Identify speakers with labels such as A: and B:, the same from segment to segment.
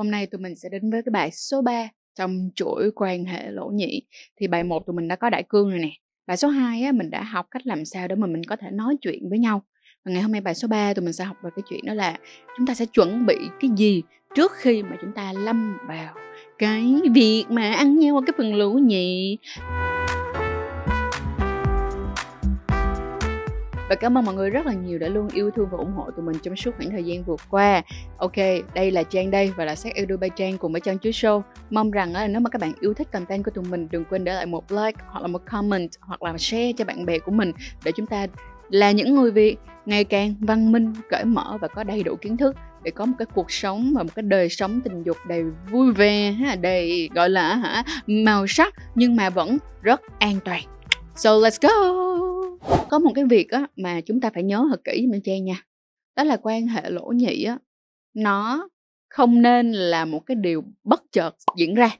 A: Hôm nay tụi mình sẽ đến với cái bài số 3 trong chuỗi quan hệ lỗ nhị. Thì bài 1 tụi mình đã có đại cương rồi nè. Bài số 2 á, mình đã học cách làm sao để mà mình có thể nói chuyện với nhau. Và ngày hôm nay bài số 3 tụi mình sẽ học về cái chuyện đó là chúng ta sẽ chuẩn bị cái gì trước khi mà chúng ta lâm vào cái việc mà ăn nhau cái phần lỗ nhị. Và cảm ơn mọi người rất là nhiều đã luôn yêu thương và ủng hộ tụi mình trong suốt khoảng thời gian vừa qua. Ok, đây là trang đây và là sách yêu by trang cùng với trang chuối show. Mong rằng là nếu mà các bạn yêu thích content của tụi mình, đừng quên để lại một like hoặc là một comment hoặc là share cho bạn bè của mình để chúng ta là những người việt ngày càng văn minh, cởi mở và có đầy đủ kiến thức để có một cái cuộc sống và một cái đời sống tình dục đầy vui vẻ đầy, gọi là hả, màu sắc nhưng mà vẫn rất an toàn. So, let's go! Có một cái việc á mà chúng ta phải nhớ thật kỹ mình Trang nha. Đó là quan hệ lỗ nhị á, nó không nên là một cái điều bất chợt diễn ra.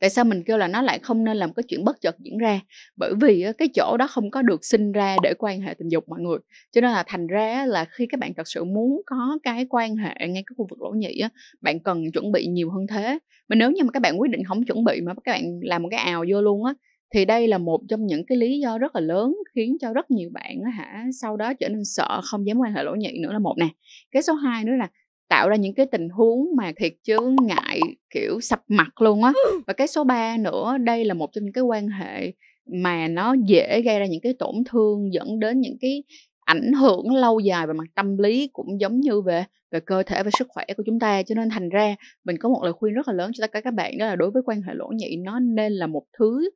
A: Tại sao mình kêu là nó lại không nên làm cái chuyện bất chợt diễn ra? Bởi vì cái chỗ đó không có được sinh ra để quan hệ tình dục mọi người. Cho nên là thành ra là khi các bạn thật sự muốn có cái quan hệ ngay cái khu vực lỗ nhị á, bạn cần chuẩn bị nhiều hơn thế. Mà nếu như mà các bạn quyết định không chuẩn bị mà các bạn làm một cái ào vô luôn á thì đây là một trong những cái lý do rất là lớn khiến cho rất nhiều bạn hả sau đó trở nên sợ không dám quan hệ lỗ nhị nữa là một nè. Cái số 2 nữa là tạo ra những cái tình huống mà thiệt chứ ngại kiểu sập mặt luôn á. Và cái số 3 nữa đây là một trong những cái quan hệ mà nó dễ gây ra những cái tổn thương dẫn đến những cái ảnh hưởng lâu dài về mặt tâm lý cũng giống như về về cơ thể và sức khỏe của chúng ta. Cho nên thành ra mình có một lời khuyên rất là lớn cho tất cả các bạn đó là đối với quan hệ lỗ nhị nó nên là một thứ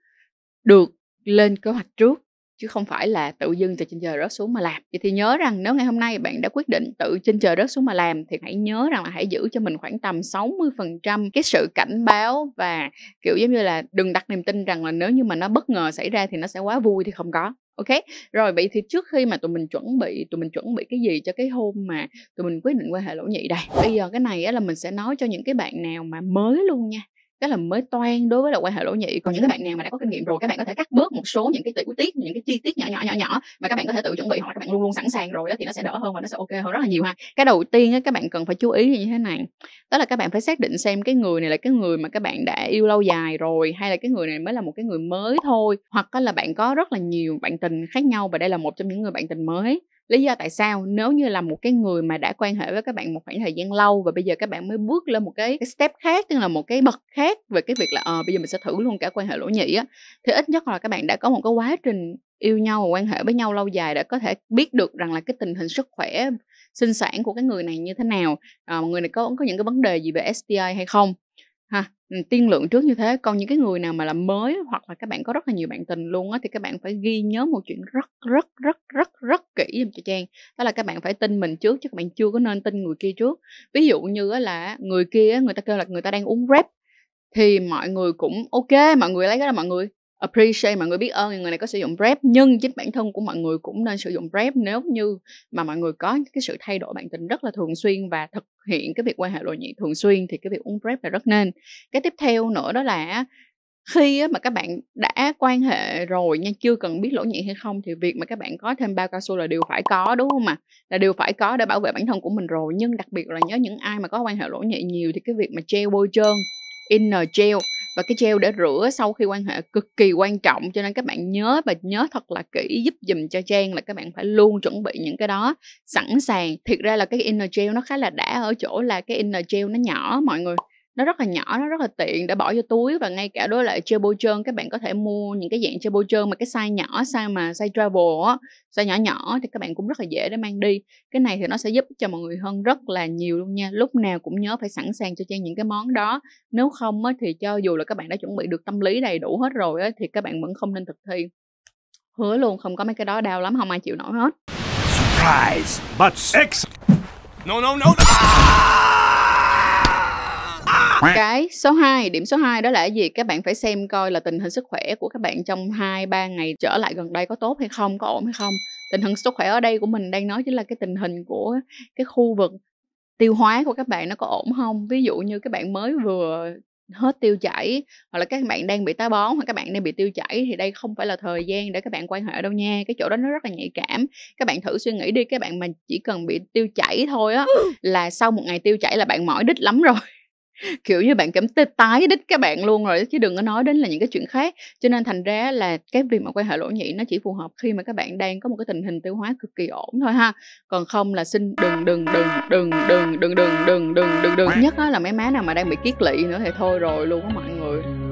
A: được lên kế hoạch trước chứ không phải là tự dưng từ trên trời rớt xuống mà làm. Vậy thì nhớ rằng nếu ngày hôm nay bạn đã quyết định tự trên trời rớt xuống mà làm thì hãy nhớ rằng là hãy giữ cho mình khoảng tầm 60% cái sự cảnh báo và kiểu giống như là đừng đặt niềm tin rằng là nếu như mà nó bất ngờ xảy ra thì nó sẽ quá vui thì không có. Ok, rồi vậy thì trước khi mà tụi mình chuẩn bị tụi mình chuẩn bị cái gì cho cái hôm mà tụi mình quyết định quan hệ lỗ nhị đây. Bây giờ cái này á là mình sẽ nói cho những cái bạn nào mà mới luôn nha rất là mới toan đối với là quan hệ lỗ nhị. Còn những cái bạn nào mà đã có kinh nghiệm rồi các bạn có thể cắt bớt một số những cái tiểu tiết những cái chi tiết nhỏ nhỏ nhỏ nhỏ mà các bạn có thể tự chuẩn bị hoặc các bạn luôn luôn sẵn sàng rồi đó thì nó sẽ đỡ hơn và nó sẽ ok hơn rất là nhiều ha. Cái đầu tiên á các bạn cần phải chú ý như thế này. Đó là các bạn phải xác định xem cái người này là cái người mà các bạn đã yêu lâu dài rồi hay là cái người này mới là một cái người mới thôi. Hoặc là bạn có rất là nhiều bạn tình khác nhau và đây là một trong những người bạn tình mới lý do tại sao? Nếu như là một cái người mà đã quan hệ với các bạn một khoảng thời gian lâu và bây giờ các bạn mới bước lên một cái, cái step khác tức là một cái bậc khác về cái việc là ờ à, bây giờ mình sẽ thử luôn cả quan hệ lỗ nhị á thì ít nhất là các bạn đã có một cái quá trình yêu nhau và quan hệ với nhau lâu dài để có thể biết được rằng là cái tình hình sức khỏe sinh sản của cái người này như thế nào. À, người này có có những cái vấn đề gì về STI hay không? Ha ừ, tiên lượng trước như thế, còn những cái người nào mà là mới hoặc là các bạn có rất là nhiều bạn tình luôn á, thì các bạn phải ghi nhớ một chuyện rất rất rất rất rất kỹ giùm cho trang. Đó là các bạn phải tin mình trước chứ các bạn chưa có nên tin người kia trước. Ví dụ như là người kia người ta kêu là người ta đang uống rep thì mọi người cũng ok, mọi người lấy cái đó mọi người appreciate mọi người biết ơn người này có sử dụng prep nhưng chính bản thân của mọi người cũng nên sử dụng prep nếu như mà mọi người có cái sự thay đổi bản tính rất là thường xuyên và thực hiện cái việc quan hệ lộ nhị thường xuyên thì cái việc uống prep là rất nên. Cái tiếp theo nữa đó là khi mà các bạn đã quan hệ rồi nhưng chưa cần biết lỗ nhị hay không thì việc mà các bạn có thêm bao cao su là điều phải có, đúng không ạ? Là điều phải có để bảo vệ bản thân của mình rồi, nhưng đặc biệt là nhớ những ai mà có quan hệ lỗ nhị nhiều thì cái việc mà gel bôi trơn, inner gel và cái gel để rửa sau khi quan hệ cực kỳ quan trọng, cho nên các bạn nhớ và nhớ thật là kỹ, giúp dùm cho Trang là các bạn phải luôn chuẩn bị những cái đó sẵn sàng. Thiệt ra là cái inner gel nó khá là đã ở chỗ là cái inner gel nó nhỏ, mọi người nó rất là nhỏ nó rất là tiện để bỏ vô túi và ngay cả đối lại chơi bôi trơn các bạn có thể mua những cái dạng chơi bôi trơn mà cái size nhỏ size mà size travel á size nhỏ nhỏ thì các bạn cũng rất là dễ để mang đi. Cái này thì nó sẽ giúp cho mọi người hơn rất là nhiều luôn nha. Lúc nào cũng nhớ phải sẵn sàng cho trang những cái món đó. Nếu không á thì cho dù là các bạn đã chuẩn bị được tâm lý đầy đủ hết rồi á thì các bạn vẫn không nên thực thi. Hứa luôn không có mấy cái đó đau lắm không ai chịu nổi hết. Surprise but X no no no, no. Cái số 2, điểm số 2 đó là gì? Các bạn phải xem coi là tình hình sức khỏe của các bạn trong 2 3 ngày trở lại gần đây có tốt hay không, có ổn hay không. Tình hình sức khỏe ở đây của mình đang nói chính là cái tình hình của cái khu vực tiêu hóa của các bạn nó có ổn không? Ví dụ như các bạn mới vừa hết tiêu chảy hoặc là các bạn đang bị táo bón hoặc các bạn đang bị tiêu chảy thì đây không phải là thời gian để các bạn quan hệ đâu nha cái chỗ đó nó rất là nhạy cảm các bạn thử suy nghĩ đi các bạn mà chỉ cần bị tiêu chảy thôi á là sau một ngày tiêu chảy là bạn mỏi đít lắm rồi Kiểu như bạn cảm thấy tái đích các bạn luôn rồi chứ đừng có nói đến là những cái chuyện khác. Cho nên thành ra là cái việc mà quan hệ lỗ nhị nó chỉ phù hợp khi mà các bạn đang có một cái tình hình tiêu hóa cực kỳ ổn thôi ha. Còn không là xin đừng đừng đừng đừng đừng đừng đừng đừng đừng đừng đừng nhất á là mấy má nào mà đang bị kiết lỵ nữa thì thôi rồi luôn á mọi người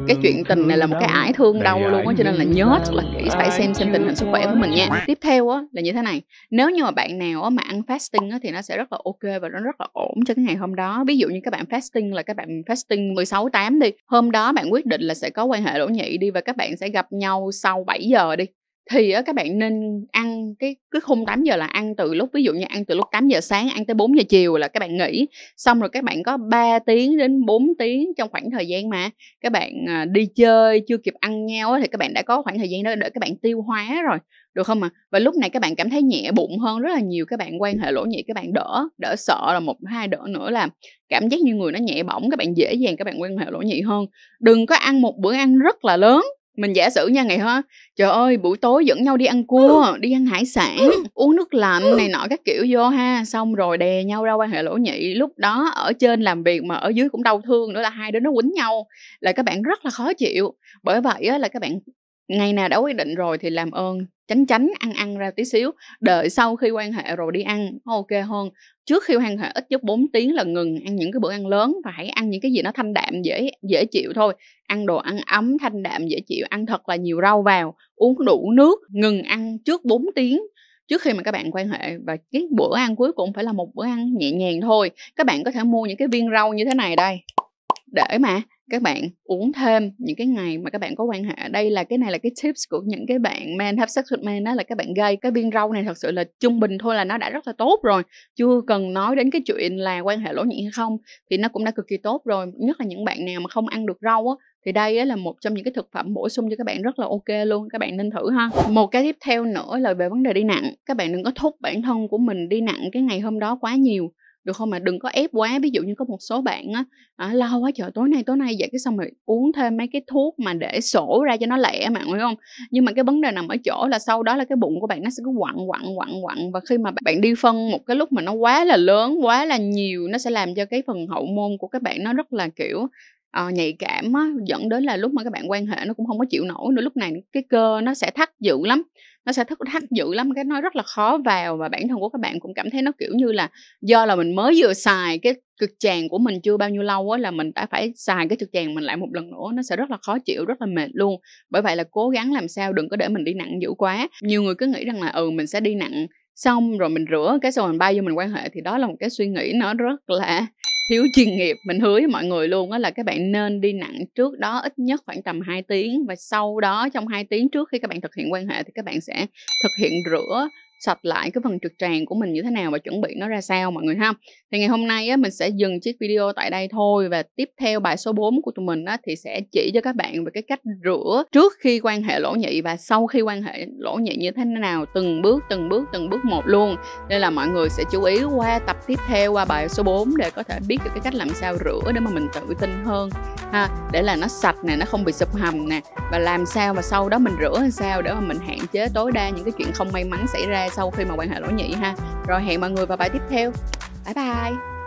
A: cái chuyện tình này là một cái ải thương đau luôn á cho nên là nhớ thật là kỹ phải xem xem tình hình sức khỏe của mình nha. Tiếp theo á là như thế này. Nếu như mà bạn nào á mà ăn fasting á thì nó sẽ rất là ok và nó rất là ổn cho cái ngày hôm đó. Ví dụ như các bạn fasting là các bạn fasting 16 8 đi hôm đó bạn quyết định là sẽ có quan hệ lỗ nhị đi và các bạn sẽ gặp nhau sau 7 giờ đi thì á các bạn nên ăn cái, cứ khung 8 giờ là ăn từ lúc, ví dụ như ăn từ lúc 8 giờ sáng ăn tới 4 giờ chiều là các bạn nghỉ xong rồi các bạn có 3 tiếng đến 4 tiếng trong khoảng thời gian mà các bạn à, đi chơi, chưa kịp ăn nhau thì các bạn đã có khoảng thời gian đó để các bạn tiêu hóa rồi, được không ạ? À? Và lúc này các bạn cảm thấy nhẹ bụng hơn rất là nhiều, các bạn quan hệ lỗ nhị các bạn đỡ đỡ sợ là một, hai đỡ nữa là cảm giác như người nó nhẹ bỏng, các bạn dễ dàng, các bạn quan hệ lỗ nhị hơn đừng có ăn một bữa ăn rất là lớn mình giả sử nha ngày ha trời ơi buổi tối dẫn nhau đi ăn cua đi ăn hải sản uống nước lạnh này nọ các kiểu vô ha. Xong rồi đè nhau ra quan hệ lỗ nhị. Lúc đó ở trên làm việc mà ở dưới cũng đau thương nữa là hai đứa nó quýnh nhau là các bạn rất là khó chịu. Bởi vậy á, là các bạn ngày nào đã quyết định rồi thì làm ơn tránh tránh ăn ăn ra tí xíu. Đợi sau khi quan hệ rồi đi ăn, ok hơn. Trước khi quan hệ ít nhất 4 tiếng là ngừng ăn những cái bữa ăn lớn và hãy ăn những cái gì nó thanh đạm, dễ dễ chịu thôi. Ăn đồ ăn ấm thanh đạm, dễ chịu, ăn thật là nhiều rau vào, uống đủ nước, ngừng ăn trước 4 tiếng. Trước khi mà các bạn quan hệ và cái bữa ăn cuối cùng phải là một bữa ăn nhẹ nhàng thôi. Các bạn có thể mua những cái viên rau như thế này đây. Để mà các bạn uống thêm những cái ngày mà các bạn có quan hệ, đây là cái này là cái tips của những cái bạn men have sex with men đó là các bạn gây cái viên rau này thật sự là trung bình thôi là nó đã rất là tốt rồi. Chưa cần nói đến cái chuyện là quan hệ lỗ nhị hay không thì nó cũng đã cực kỳ tốt rồi. Nhất là những bạn nào mà không ăn được rau á, thì đây là một trong những cái thực phẩm bổ sung cho các bạn rất là ok luôn. Các bạn nên thử ha. Một cái tiếp theo nữa là về vấn đề đi nặng. Các bạn đừng có thúc bản thân của mình đi nặng cái ngày hôm đó quá nhiều được không? Mà đừng có ép quá ví dụ như có một số bạn á à, lâu quá trời tối nay tối nay vậy cái xong rồi uống thêm mấy cái thuốc mà để sổ ra cho nó lẹ mà hiểu không? Nhưng mà cái vấn đề nằm ở chỗ là sau đó là cái bụng của bạn nó sẽ cứ quặn quặn quặn quặn. Và khi mà bạn đi phân một cái lúc mà nó quá là lớn quá là nhiều nó sẽ làm cho cái phần hậu môn của các bạn nó rất là kiểu uh, nhạy cảm á, dẫn đến là lúc mà các bạn quan hệ nó cũng không có chịu nổi nữa lúc này cái cơ nó sẽ thắt dữ lắm nó sẽ thắt thắt dữ lắm cái nó rất là khó vào và bản thân của các bạn cũng cảm thấy nó kiểu như là do là mình mới vừa xài cái cực tràng của mình chưa bao nhiêu lâu á là mình đã phải xài cái trực tràng mình lại một lần nữa nó sẽ rất là khó chịu rất là mệt luôn. Bởi vậy là cố gắng làm sao đừng có để mình đi nặng dữ quá. Nhiều người cứ nghĩ rằng là ừ mình sẽ đi nặng xong rồi mình rửa cái xong mình bay vô mình quan hệ thì đó là một cái suy nghĩ nó rất là thiếu chuyên nghiệp, mình hứa với mọi người luôn á là các bạn nên đi nặng trước đó ít nhất khoảng tầm 2 tiếng và sau đó trong 2 tiếng trước khi các bạn thực hiện quan hệ thì các bạn sẽ thực hiện rửa sạch lại cái phần trực tràng của mình như thế nào và chuẩn bị nó ra sao mọi người ha. Thì ngày hôm nay á, mình sẽ dừng chiếc video tại đây thôi và tiếp theo bài số 4 của tụi mình á, thì sẽ chỉ cho các bạn về cái cách rửa trước khi quan hệ lỗ nhị và sau khi quan hệ lỗ nhị như thế nào từng bước từng bước từng bước một luôn. Nên là mọi người sẽ chú ý qua tập tiếp theo qua bài số 4 để có thể biết được cái cách làm sao rửa để mà mình tự tin hơn ha. Để là nó sạch nè nó không bị sụp hầm nè. Và làm sao mà sau đó mình rửa làm sao để mà mình hạn chế tối đa những cái chuyện không may mắn xảy ra sau khi mà quan hệ lỗ nhị ha. Rồi hẹn mọi người vào bài tiếp theo. Bye bye.